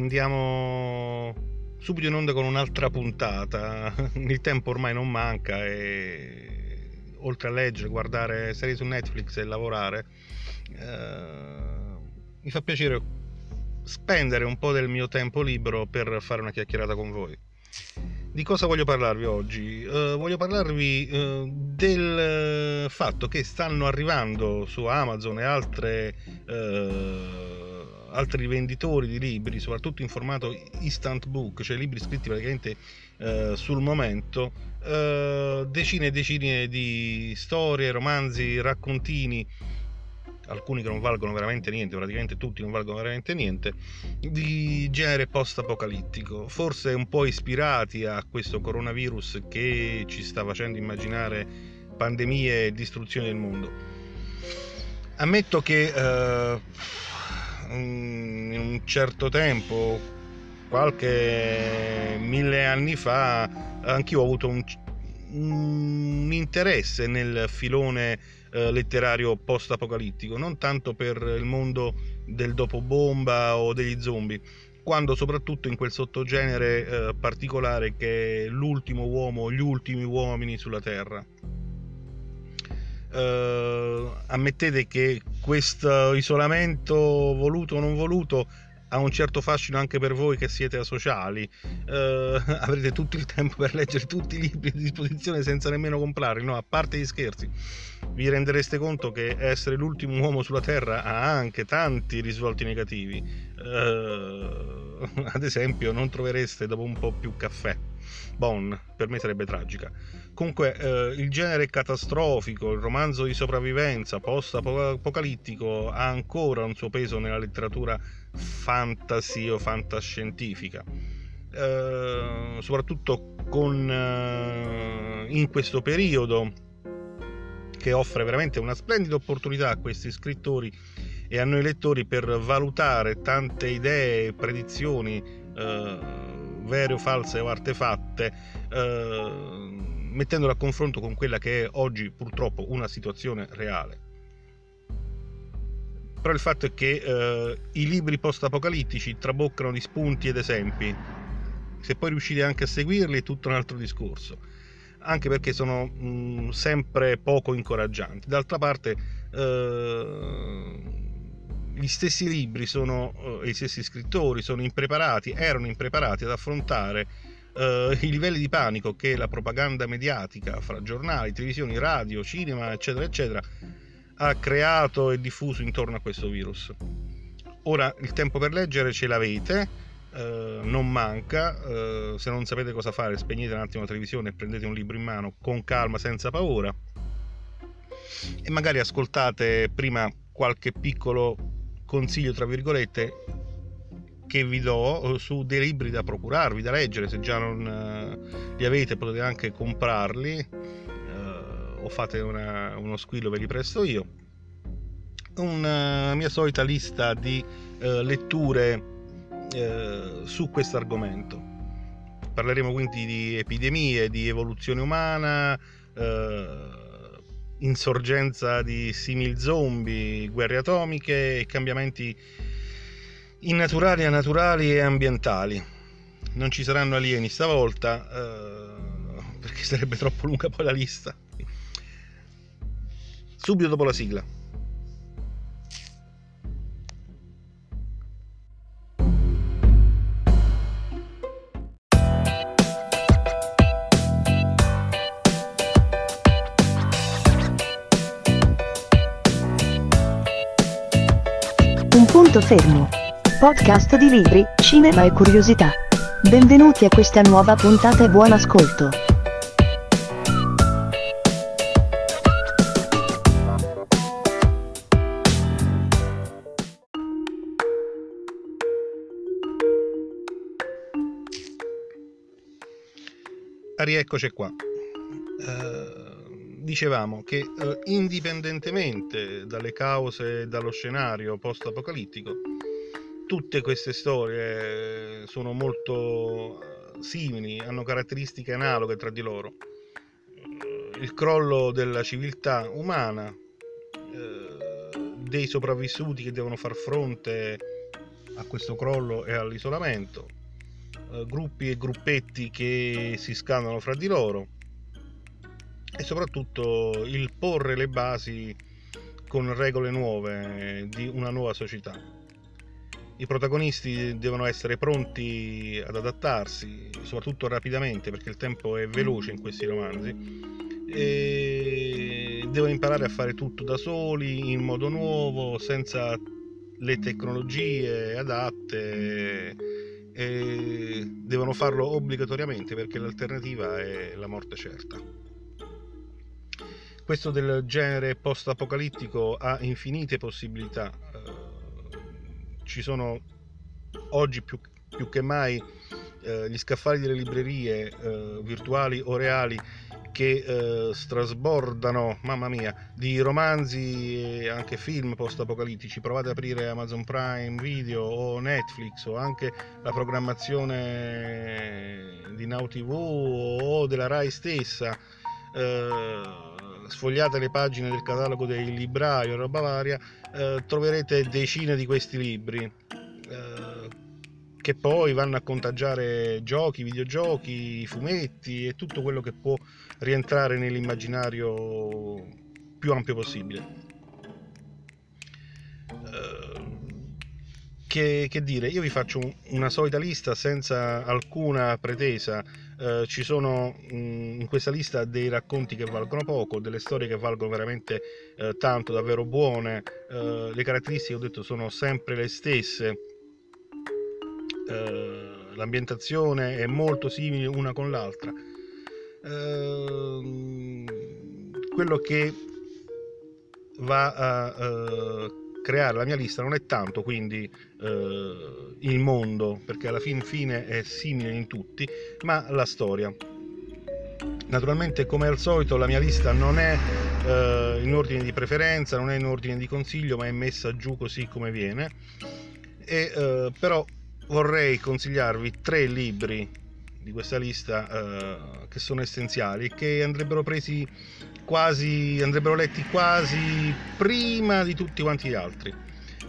andiamo subito in onda con un'altra puntata. Il tempo ormai non manca e oltre a leggere, guardare serie su Netflix e lavorare, eh, mi fa piacere spendere un po' del mio tempo libero per fare una chiacchierata con voi. Di cosa voglio parlarvi oggi? Uh, voglio parlarvi uh, del fatto che stanno arrivando su Amazon e altre uh, altri venditori di libri, soprattutto in formato instant book, cioè libri scritti praticamente eh, sul momento, eh, decine e decine di storie, romanzi, raccontini, alcuni che non valgono veramente niente, praticamente tutti non valgono veramente niente, di genere post-apocalittico, forse un po' ispirati a questo coronavirus che ci sta facendo immaginare pandemie e distruzione del mondo. Ammetto che eh, in un certo tempo, qualche mille anni fa, anch'io ho avuto un, un interesse nel filone eh, letterario post-apocalittico, non tanto per il mondo del dopo bomba o degli zombie, quando soprattutto in quel sottogenere eh, particolare che è l'ultimo uomo, gli ultimi uomini sulla Terra eh, ammettete che questo isolamento voluto o non voluto ha un certo fascino anche per voi che siete asociali. Eh, avrete tutto il tempo per leggere tutti i libri a disposizione senza nemmeno comprarli, no? A parte gli scherzi, vi rendereste conto che essere l'ultimo uomo sulla Terra ha anche tanti risvolti negativi. Eh, ad esempio, non trovereste dopo un po' più caffè. Bon, per me sarebbe tragica. Comunque, eh, il genere catastrofico, il romanzo di sopravvivenza post-apocalittico ha ancora un suo peso nella letteratura fantasy o fantascientifica. Eh, soprattutto con, eh, in questo periodo che offre veramente una splendida opportunità a questi scrittori e a noi lettori per valutare tante idee e predizioni eh, vere o false o artefatte eh, mettendolo a confronto con quella che è oggi purtroppo una situazione reale. Però il fatto è che eh, i libri post-apocalittici traboccano di spunti ed esempi. Se poi riuscite anche a seguirli è tutto un altro discorso. Anche perché sono mh, mm, sempre poco incoraggianti. D'altra parte, eh, gli stessi libri sono, eh, gli stessi scrittori sono impreparati, erano impreparati ad affrontare Uh, i livelli di panico che la propaganda mediatica fra giornali, televisioni, radio, cinema, eccetera, eccetera, ha creato e diffuso intorno a questo virus. Ora il tempo per leggere ce l'avete, uh, non manca, uh, se non sapete cosa fare spegnete un attimo la televisione e prendete un libro in mano con calma, senza paura e magari ascoltate prima qualche piccolo consiglio, tra virgolette, che vi do eh, su dei libri da procurarvi, da leggere, se già non eh, li avete potete anche comprarli eh, o fate una, uno squillo ve li presto io. Una mia solita lista di eh, letture eh, su questo argomento. Parleremo quindi di epidemie, di evoluzione umana, eh, insorgenza di simil zombie, guerre atomiche e cambiamenti innaturali, naturali e ambientali. Non ci saranno alieni stavolta, eh, perché sarebbe troppo lunga poi la lista. Subito dopo la sigla. Fermo podcast di libri, cinema e curiosità. Benvenuti a questa nuova puntata e buon ascolto. Rieccoci qua. Uh, dicevamo che uh, indipendentemente dalle cause e dallo scenario post-apocalittico, tutte queste storie sono molto eh, simili, hanno caratteristiche analoghe tra di loro. Eh, il crollo della civiltà umana, eh, dei sopravvissuti che devono far fronte a questo crollo e all'isolamento, eh, gruppi e gruppetti che si scannano fra di loro e soprattutto il porre le basi con regole nuove di una nuova società. I protagonisti devono essere pronti ad adattarsi, soprattutto rapidamente perché il tempo è veloce in questi romanzi e devono imparare a fare tutto da soli, in modo nuovo, senza le tecnologie adatte e devono farlo obbligatoriamente perché l'alternativa è la morte certa. Questo del genere post-apocalittico ha infinite possibilità. Eh, ci sono oggi più, più che mai eh, gli scaffali delle librerie eh, virtuali o reali che strasbordano, mamma mia, di romanzi e anche film post-apocalittici. Provate ad aprire Amazon Prime Video o Netflix o anche la programmazione di Now TV o della Rai stessa. Eh, sfogliate le pagine del catalogo dei librai o roba varia, eh, troverete decine di questi libri eh, che poi vanno a contagiare giochi, videogiochi, fumetti e tutto quello che può rientrare nell'immaginario più ampio possibile. Eh, che, che, dire, io vi faccio una solita lista senza alcuna pretesa. Uh, ci sono in questa lista dei racconti che valgono poco, delle storie che valgono veramente uh, tanto, davvero buone. Uh, le caratteristiche, ho detto, sono sempre le stesse. l'ambientazione è molto simile una con l'altra Ehm, quello che va a uh, creare la mia lista non è tanto quindi uh, il mondo, perché alla fin fine è simile in tutti, ma la storia. Naturalmente, come al solito, la mia lista non è uh, in ordine di preferenza, non è in ordine di consiglio, ma è messa giù così come viene. E, però vorrei consigliarvi tre libri di questa lista eh, che sono essenziali che andrebbero presi quasi andrebbero letti quasi prima di tutti quanti gli altri.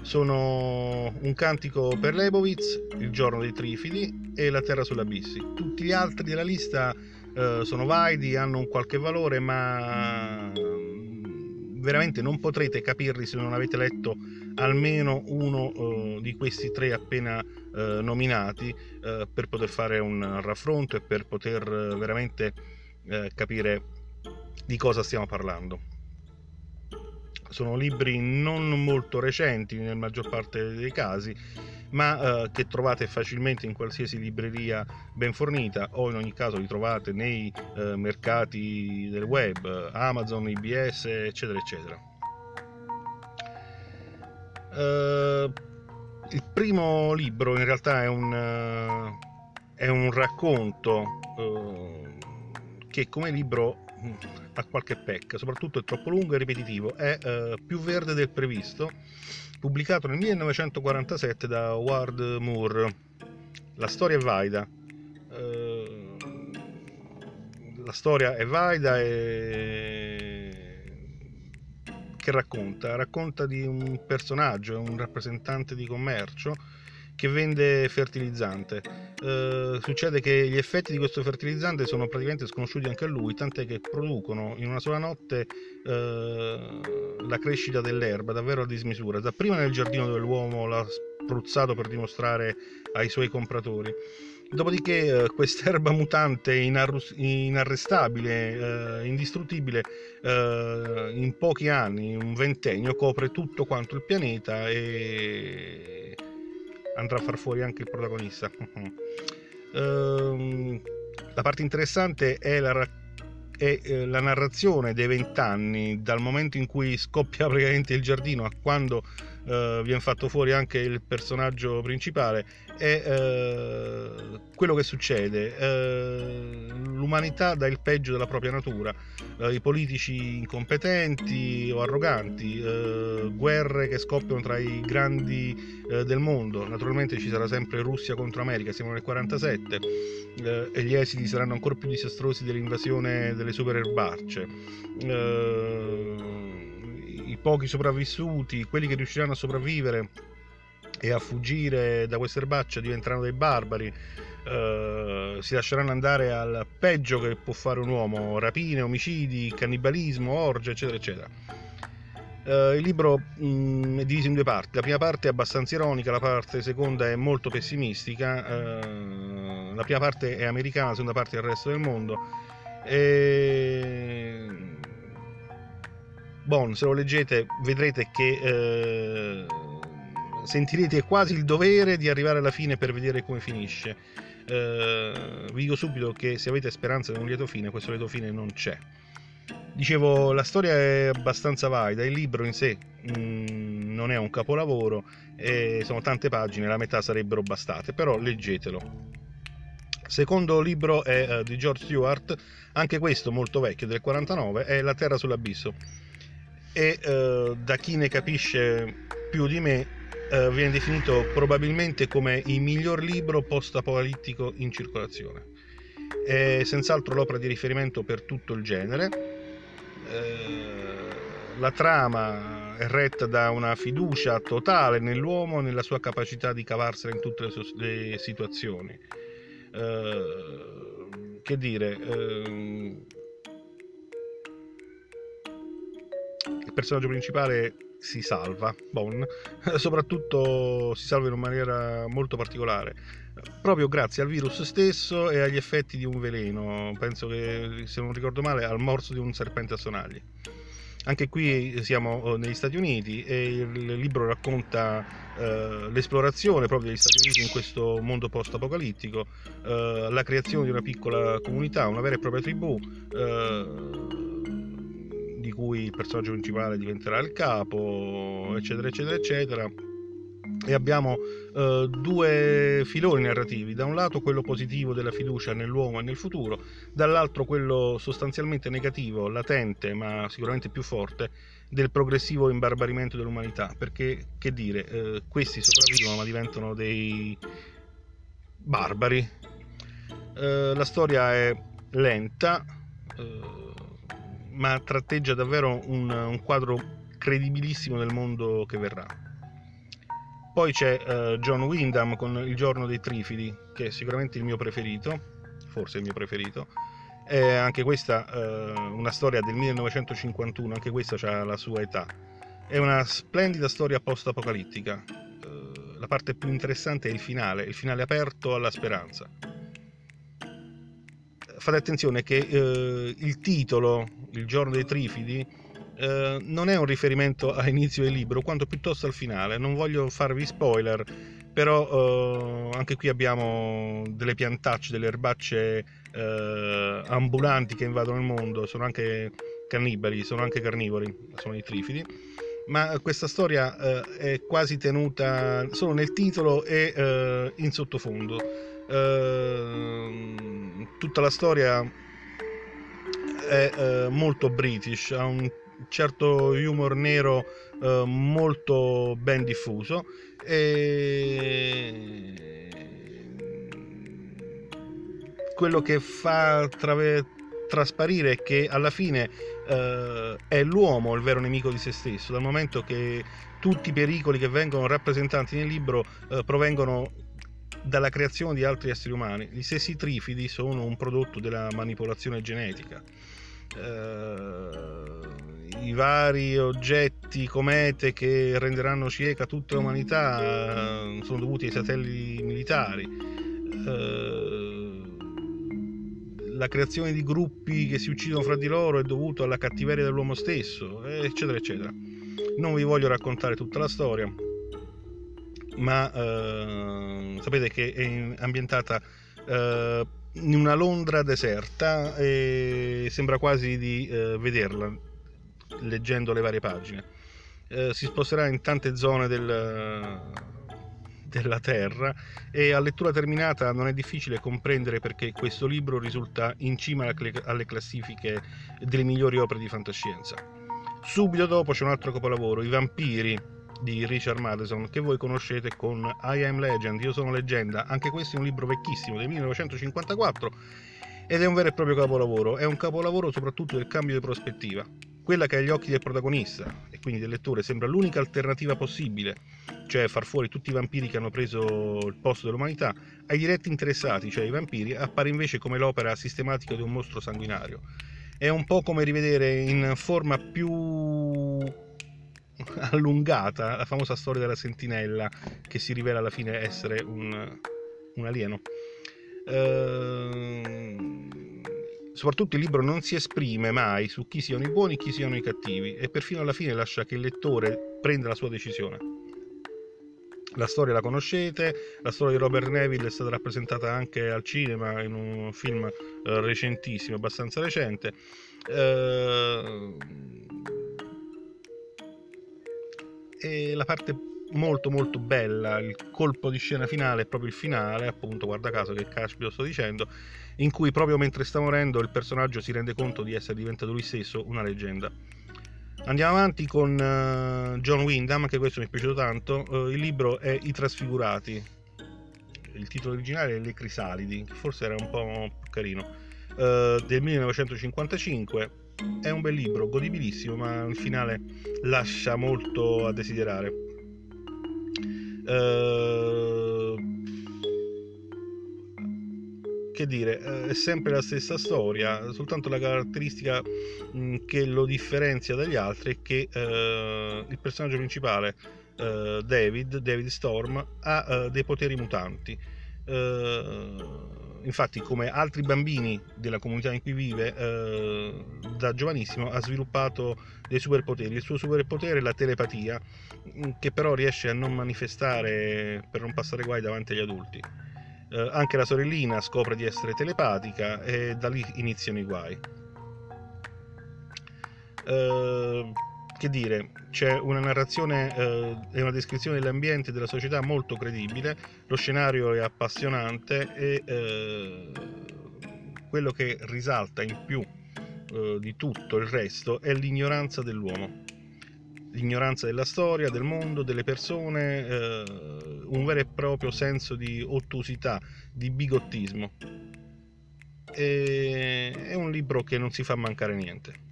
Sono un cantico per Lebowitz, il giorno dei trifidi e la terra sull'abissi. Tutti gli altri della lista eh, sono validi hanno un qualche valore ma veramente non potrete capirli se non avete letto almeno uno uh, di questi tre appena uh, nominati uh, per poter fare un raffronto e per poter veramente capire di cosa stiamo parlando. Sono libri non molto recenti nella maggior parte dei casi, ma che trovate facilmente in qualsiasi libreria ben fornita o in ogni caso li trovate nei mercati del web, Amazon, IBS, eccetera, eccetera. Uh, il primo libro in realtà è un, uh, è un racconto uh, che come libro ha qualche pecca, soprattutto è troppo lungo e ripetitivo, è più verde del previsto, pubblicato nel 1947 da Ward Moore. La storia è valida. la storia è valida e che racconta? Racconta di un personaggio, un rappresentante di commercio che vende fertilizzante. Eh, succede che gli effetti di questo fertilizzante sono praticamente sconosciuti anche a lui, tant'è che producono in una sola notte eh, la crescita dell'erba davvero a dismisura, dapprima nel giardino dove l'uomo l'ha spruzzato per dimostrare ai suoi compratori. Dopodiché eh, quest'erba mutante inarrus- inarrestabile, eh, indistruttibile, eh, in pochi anni, un ventennio, copre tutto quanto il pianeta e andrà a far fuori anche il protagonista. Ehm, la parte interessante è la, è eh, la narrazione dei vent'anni, dal momento in cui scoppia praticamente il giardino a quando uh, viene fatto fuori anche il personaggio principale è uh, quello che succede uh, l'umanità dà il peggio della propria natura. I politici incompetenti o arroganti guerre che scoppiano tra i grandi del mondo. Naturalmente ci sarà sempre Russia contro America siamo nel 47 e gli esiti saranno ancora più disastrosi dell'invasione delle super erbacce pochi sopravvissuti, quelli che riusciranno a sopravvivere e a fuggire da questa erbaccia diventeranno dei barbari, eh, si lasceranno andare al peggio che può fare un uomo, rapine, omicidi, cannibalismo, orge, eccetera, eccetera. Uh, il libro mh, mm, è diviso in due parti. La prima parte è abbastanza ironica, la parte seconda è molto pessimistica. Uh, la prima parte è americana, la seconda parte è il resto del mondo. E... Bon, se lo leggete vedrete che uh, sentirete quasi il dovere di arrivare alla fine per vedere come finisce. vi dico subito che se avete speranza di un lieto fine, questo lieto fine non c'è. Dicevo, la storia è abbastanza valida, il libro in sé mh, mm, non è un capolavoro, e sono tante pagine, la metà sarebbero bastate, però leggetelo. Secondo libro è uh, di George Stewart, anche questo molto vecchio, del 49, è La Terra sull'abisso. E uh, da chi ne capisce più di me, uh, viene definito probabilmente come il miglior libro post-apocalittico in circolazione. È senz'altro l'opera di riferimento per tutto il genere eh, la trama è retta da una fiducia totale nell'uomo e nella sua capacità di cavarsela in tutte le, le situazioni. Eh, che dire, il personaggio principale si salva, Bon, soprattutto si salva in una maniera molto particolare, proprio grazie al virus stesso e agli effetti di un veleno, penso che se non ricordo male al morso di un serpente a sonagli. Anche qui siamo eh, negli Stati Uniti e il libro racconta eh, l'esplorazione proprio degli Stati Uniti in questo mondo post-apocalittico, eh, la creazione di una piccola comunità, una vera e propria tribù. Eh, cui il personaggio principale diventerà il capo, eccetera, eccetera, eccetera. E abbiamo uh, due filoni narrativi, da un lato quello positivo della fiducia nell'uomo e nel futuro, dall'altro quello sostanzialmente negativo, latente ma sicuramente più forte, del progressivo imbarbarimento dell'umanità, perché che dire, uh, questi sopravvivono ma diventano dei barbari. Uh, la storia è lenta, ma tratteggia davvero un, un, quadro credibilissimo del mondo che verrà. Poi c'è uh, John Wyndham con Il giorno dei trifidi, che è sicuramente il mio preferito, forse il mio preferito. È anche questa uh, una storia del 1951, anche questa ha la sua età. È una splendida storia post-apocalittica. Uh, la parte più interessante è il finale, il finale aperto alla speranza fate attenzione che il titolo, Il giorno dei trifidi, eh, non è un riferimento all'inizio del libro, quanto piuttosto al finale. Non voglio farvi spoiler, però eh, anche qui abbiamo delle piantacce, delle erbacce eh, ambulanti che invadono il mondo, sono anche cannibali, sono anche carnivori, sono i trifidi. Ma questa storia eh, è quasi tenuta solo nel titolo e eh, in sottofondo Ehm, tutta la storia è eh, molto british, ha un certo humor nero eh, molto ben diffuso e quello che fa trave- trasparire è che alla fine eh, è l'uomo il vero nemico di se stesso, dal momento che tutti i pericoli che vengono rappresentati nel libro eh, provengono dalla creazione di altri esseri umani. Gli stessi trifidi sono un prodotto della manipolazione genetica. Uh, I vari oggetti, comete che renderanno cieca tutta l'umanità uh, sono dovuti ai satelliti militari. Uh, la creazione di gruppi che si uccidono fra di loro è dovuta alla cattiveria dell'uomo stesso, eccetera, eccetera. Non vi voglio raccontare tutta la storia ma eh, sapete che è ambientata eh, in una Londra deserta e sembra quasi di eh, vederla leggendo le varie pagine. Eh, si sposterà in tante zone del, della Terra e a lettura terminata non è difficile comprendere perché questo libro risulta in cima alle classifiche delle migliori opere di fantascienza. Subito dopo c'è un altro capolavoro, I vampiri di Richard Madison che voi conoscete con I Am Legend, Io sono leggenda, anche questo è un libro vecchissimo del 1954 ed è un vero e proprio capolavoro, è un capolavoro soprattutto del cambio di prospettiva, quella che agli occhi del protagonista e quindi del lettore sembra l'unica alternativa possibile, cioè far fuori tutti i vampiri che hanno preso il posto dell'umanità, ai diretti interessati, cioè i vampiri, appare invece come l'opera sistematica di un mostro sanguinario. È un po' come rivedere in forma più allungata la famosa storia della sentinella che si rivela alla fine essere un, un alieno. Ehm, soprattutto il libro non si esprime mai su chi siano i buoni e chi siano i cattivi e perfino alla fine lascia che il lettore prenda la sua decisione. La storia la conoscete, la storia di Robert Neville è stata rappresentata anche al cinema in un film eh, recentissimo, abbastanza recente. Eh, e la parte molto molto bella, il colpo di scena finale è proprio il finale, appunto, guarda caso che caspito sto dicendo, in cui proprio mentre sta morendo il personaggio si rende conto di essere diventato lui stesso una leggenda. Andiamo avanti con uh, John Wyndham, che questo mi è piaciuto tanto, uh, il libro è I trasfigurati, il titolo originale è Le crisalidi, forse era un po' più carino, uh, del 1955 è un bel libro, godibilissimo, ma il finale lascia molto a desiderare. Uh, che dire, eh, è sempre la stessa storia, soltanto la caratteristica mh, che lo differenzia dagli altri è che uh, il personaggio principale, uh, David, David Storm, ha dei poteri mutanti. Infatti, come altri bambini della comunità in cui vive, da giovanissimo ha sviluppato dei superpoteri. Il suo superpotere è la telepatia, che però riesce a non manifestare per non passare guai davanti agli adulti. Eh, anche la sorellina scopre di essere telepatica e da lì iniziano i guai. Eh, che dire, c'è una narrazione eh, e una descrizione dell'ambiente e della società molto credibile, lo scenario è appassionante e eh, quello che risalta in più eh, di tutto il resto è l'ignoranza dell'uomo l'ignoranza della storia, del mondo, delle persone, eh, un vero e proprio senso di ottusità, di bigottismo. E, è un libro che non si fa mancare niente.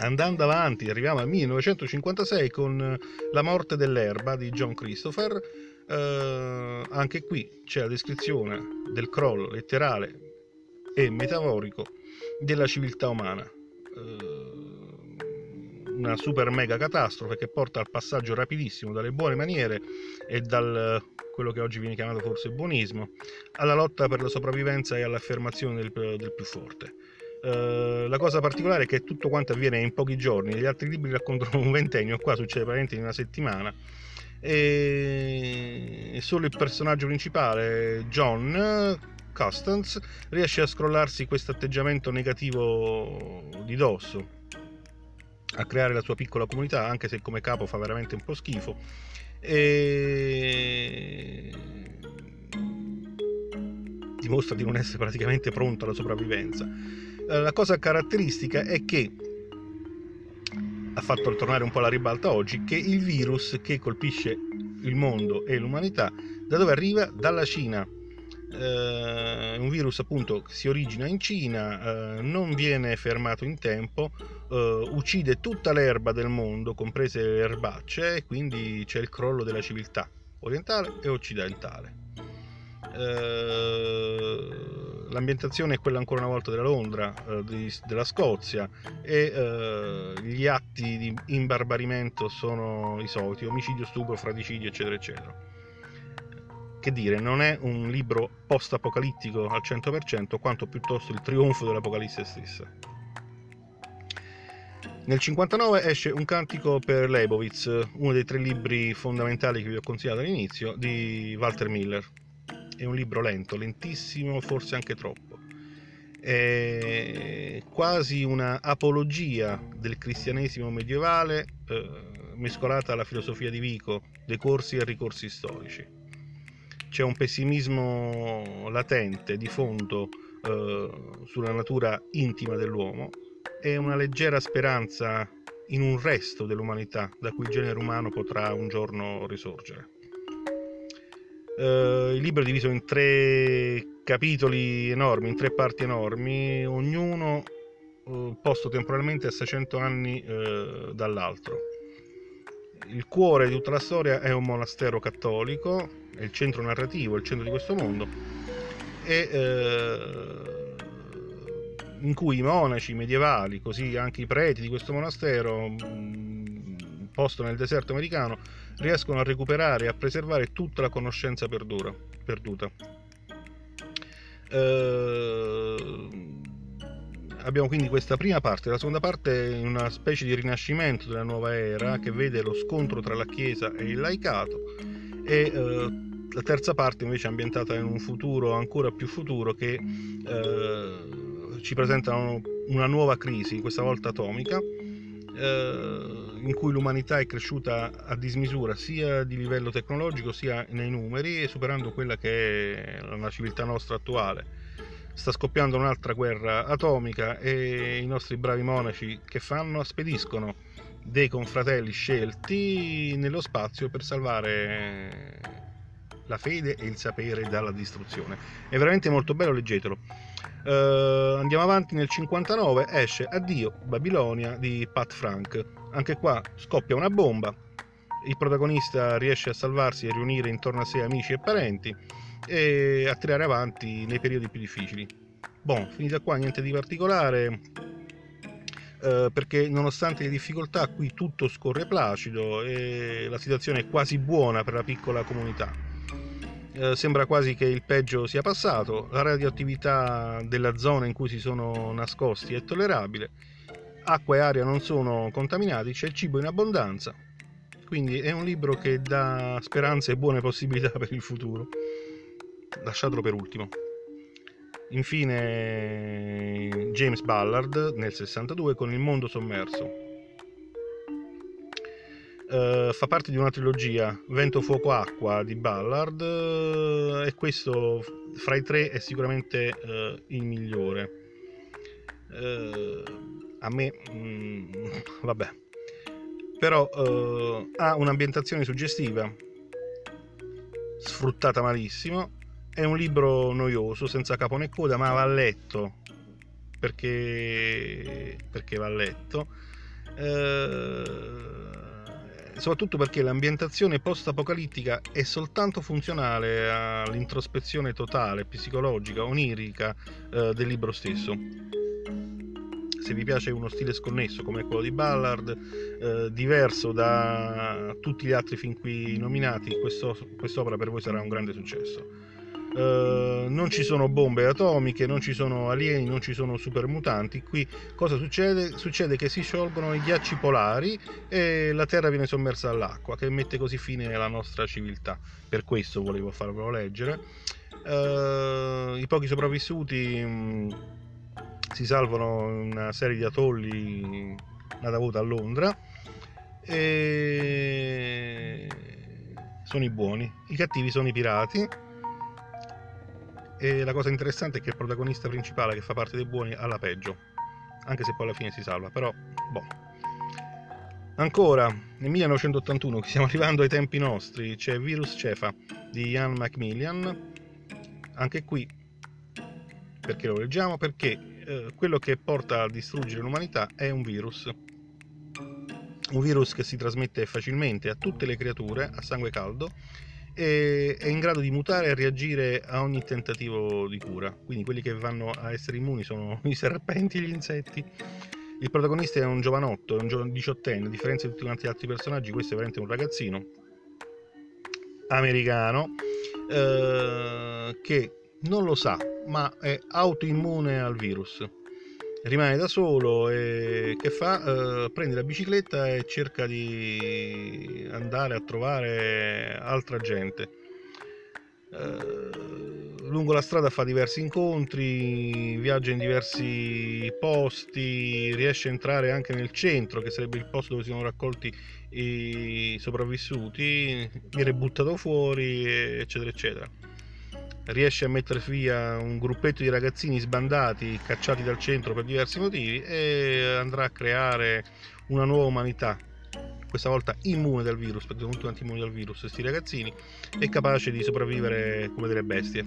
Andando avanti, arriviamo al 1956 con La morte dell'erba di John Christopher. Eh, anche qui c'è la descrizione del crollo letterale e metaforico della civiltà umana. Eh, una super mega catastrofe che porta al passaggio rapidissimo dalle buone maniere e dal quello che oggi viene chiamato forse buonismo alla lotta per la sopravvivenza e all'affermazione del, del più forte. Uh, la cosa particolare è che tutto quanto avviene in pochi giorni, gli altri libri raccontano un ventennio, qua succede praticamente in una settimana e solo il personaggio principale, John Custance, riesce a scrollarsi questo atteggiamento negativo di dosso a creare la sua piccola comunità, anche se come capo fa veramente un po' schifo. E dimostra di non essere praticamente pronto alla sopravvivenza. Eh, la cosa caratteristica è che ha fatto tornare un po' la ribalta oggi che il virus che colpisce il mondo e l'umanità da dove arriva? Dalla Cina eh, un virus appunto che si origina in Cina, eh, non viene fermato in tempo, eh, uccide tutta l'erba del mondo, comprese le erbacce, e quindi c'è il crollo della civiltà orientale e occidentale. Eh, l'ambientazione è quella ancora una volta della Londra, eh, di, della Scozia e eh, gli atti di imbarbarimento sono i soliti, omicidio, stupro, fraticidio, eccetera, eccetera che dire, non è un libro post-apocalittico al 100%, quanto piuttosto il trionfo dell'Apocalisse stessa. Nel 59 esce Un cantico per Leibowitz, uno dei tre libri fondamentali che vi ho consigliato all'inizio, di Walter Miller. È un libro lento, lentissimo, forse anche troppo. È quasi una apologia del cristianesimo medievale eh, mescolata alla filosofia di Vico, decorsi e ricorsi storici c'è un pessimismo latente di fondo eh, sulla natura intima dell'uomo e una leggera speranza in un resto dell'umanità da cui il genere umano potrà un giorno risorgere. Eh, il libro è diviso in tre capitoli enormi, in tre parti enormi, ognuno eh, posto temporalmente a 600 anni eh, dall'altro. Il cuore di tutta la storia è un monastero cattolico, è il centro narrativo, il centro di questo mondo, e, eh, in cui i monaci medievali, così anche i preti di questo monastero, mh, posto nel deserto americano, riescono a recuperare e a preservare tutta la conoscenza perdura, perduta. Eh, abbiamo quindi questa prima parte, la seconda parte è una specie di rinascimento della nuova era che vede lo scontro tra la Chiesa e il laicato e eh, la terza parte invece è ambientata in un futuro ancora più futuro che eh, ci presenta una nuova crisi, questa volta atomica, in cui l'umanità è cresciuta a dismisura sia di livello tecnologico sia nei numeri superando quella che è la civiltà nostra attuale. Sta scoppiando un'altra guerra atomica e i nostri bravi monaci che fanno? Spediscono dei confratelli scelti nello spazio per salvare la fede e il sapere dalla distruzione. È veramente molto bello, leggetelo. Uh, andiamo avanti nel 59 esce Addio Babilonia di Pat Frank. Anche qua scoppia una bomba. Il protagonista riesce a salvarsi e riunire intorno a sé amici e parenti e a tirare avanti nei periodi più difficili. Bon finita qua niente di particolare Uh, perché nonostante le difficoltà qui tutto scorre placido e la situazione è quasi buona per la piccola comunità. Eh, sembra quasi che il peggio sia passato, la radioattività della zona in cui si sono nascosti è tollerabile, acqua e aria non sono contaminati, c'è il cibo in abbondanza, quindi è un libro che dà speranze e buone possibilità per il futuro. Lasciatelo per ultimo. Infine James Ballard nel 62 con Il mondo sommerso Uh, fa parte di una trilogia Vento, Fuoco, Acqua di Ballard uh, e questo fra i tre è sicuramente uh, il migliore. a me, mm, vabbè, però ha un'ambientazione suggestiva, sfruttata malissimo. È un libro noioso, senza capo né coda, ma va letto perché, perché va letto. Eh, soprattutto perché l'ambientazione post-apocalittica è soltanto funzionale all'introspezione totale, psicologica, onirica eh, del libro stesso. Se vi piace uno stile sconnesso come quello di Ballard, eh, diverso da tutti gli altri fin qui nominati, questo, quest'opera per voi sarà un grande successo. Uh, non ci sono bombe atomiche, non ci sono alieni, non ci sono supermutanti. Qui cosa succede? Succede che si sciolgono i ghiacci polari e la Terra viene sommersa dall'acqua, che mette così fine alla nostra civiltà. Per questo volevo farvelo leggere. Uh, I pochi sopravvissuti mh, mm, si salvano in una serie di atolli nata avuta a Londra e sono i buoni. I cattivi sono i pirati e la cosa interessante è che il protagonista principale, che fa parte dei buoni, ha la peggio. Anche se poi alla fine si salva, però, boh. Ancora, nel 1981, stiamo arrivando ai tempi nostri, c'è Virus Cefa di Ian Macmillan. Anche qui, perché lo leggiamo? Perché eh, quello che porta a distruggere l'umanità è un virus. Un virus che si trasmette facilmente a tutte le creature a sangue caldo è in grado di mutare e reagire a ogni tentativo di cura. Quindi quelli che vanno a essere immuni sono i serpenti e gli insetti. Il protagonista è un giovanotto, è un diciottenne, a differenza di tutti quanti gli altri personaggi, questo è veramente un ragazzino americano eh, che non lo sa, ma è autoimmune al virus rimane da solo e che fa? Uh, prende la bicicletta e cerca di andare a trovare altra gente. Uh, lungo la strada fa diversi incontri, viaggia in diversi posti, riesce a entrare anche nel centro, che sarebbe il posto dove si sono raccolti i sopravvissuti, viene buttato fuori, eccetera, eccetera riesce a mettere via un gruppetto di ragazzini sbandati, cacciati dal centro per diversi motivi e andrà a creare una nuova umanità, questa volta immune dal virus, perché sono tutti immuni dal virus questi ragazzini, e capace di sopravvivere come delle bestie.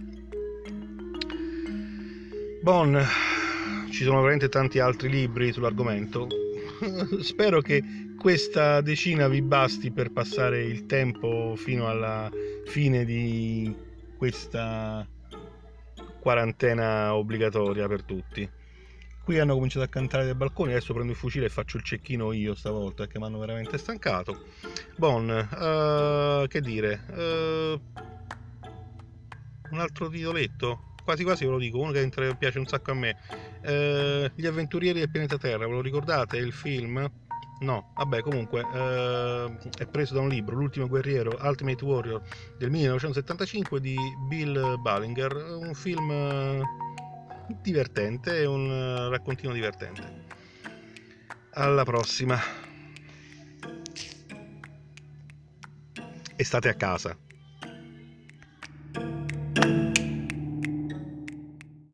Bon, ci sono veramente tanti altri libri sull'argomento, spero che questa decina vi basti per passare il tempo fino alla fine di questa quarantena obbligatoria per tutti. Qui hanno cominciato a cantare dai balconi, adesso prendo il fucile e faccio il cecchino io stavolta che mi hanno veramente stancato. Bon, uh, che dire, uh, un altro titoletto, quasi quasi ve lo dico, uno che piace un sacco a me. Uh, Gli avventurieri del pianeta Terra, ve lo ricordate il film? No, vabbè, comunque è preso da un libro, L'ultimo guerriero, Ultimate Warrior del 1975 di Bill Ballinger, un film divertente, è un eh, raccontino divertente. Alla prossima. E state a casa.